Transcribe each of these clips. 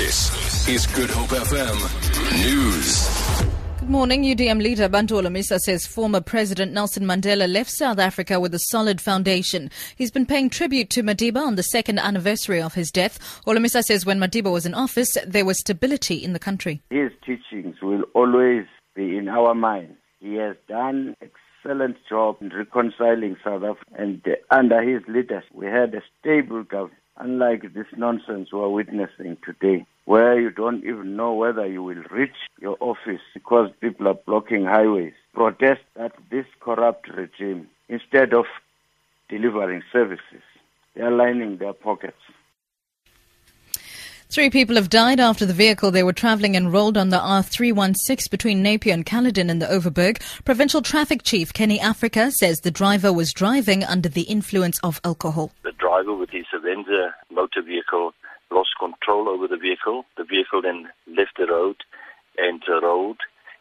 This is Good Hope FM News. Good morning. UDM leader Bantu Holomisa says former President Nelson Mandela left South Africa with a solid foundation. He's been paying tribute to Madiba on the second anniversary of his death. Holomisa says when Madiba was in office, there was stability in the country. His teachings will always be in our minds. He has done excellent job in reconciling South Africa, and under his leadership, we had a stable government unlike this nonsense we're witnessing today, where you don't even know whether you will reach your office because people are blocking highways. Protest at this corrupt regime instead of delivering services. They are lining their pockets. Three people have died after the vehicle they were travelling in rolled on the R316 between Napier and Caledon in the Overberg. Provincial Traffic Chief Kenny Africa says the driver was driving under the influence of alcohol. Driver with his Avanza motor vehicle lost control over the vehicle. The vehicle then left the road and rolled.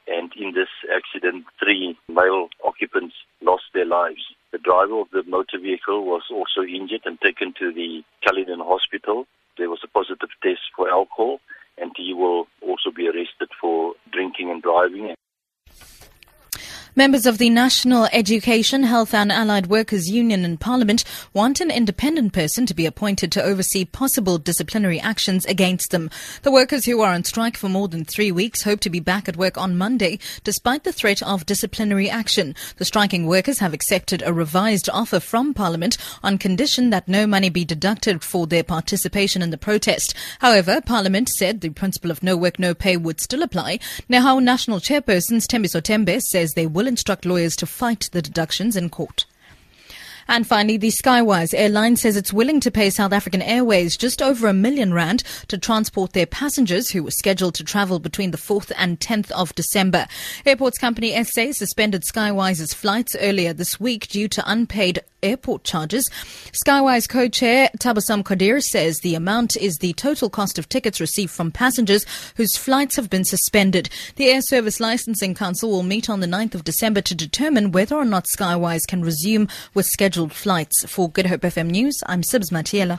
And in this accident, three male occupants lost their lives. The driver of the motor vehicle was also injured and taken to the Caledon hospital there was a positive test for alcohol, and he will also be arrested for drinking and driving. Members of the National Education, Health and Allied Workers Union in Parliament want an independent person to be appointed to oversee possible disciplinary actions against them. The workers who are on strike for more than three weeks hope to be back at work on Monday, despite the threat of disciplinary action. The striking workers have accepted a revised offer from Parliament on condition that no money be deducted for their participation in the protest. However, Parliament said the principle of no work, no pay would still apply. Now, National Chairperson Thembiso Tembe says they will instruct lawyers to fight the deductions in court. And finally, the Skywise airline says it's willing to pay South African Airways just over a million rand to transport their passengers who were scheduled to travel between the 4th and 10th of December. Airports company SA suspended Skywise's flights earlier this week due to unpaid airport charges. Skywise co-chair Tabasam Qadir says the amount is the total cost of tickets received from passengers whose flights have been suspended. The Air Service Licensing Council will meet on the 9th of December to determine whether or not Skywise can resume with scheduled flights. For Good Hope FM News, I'm Sibs Matiela.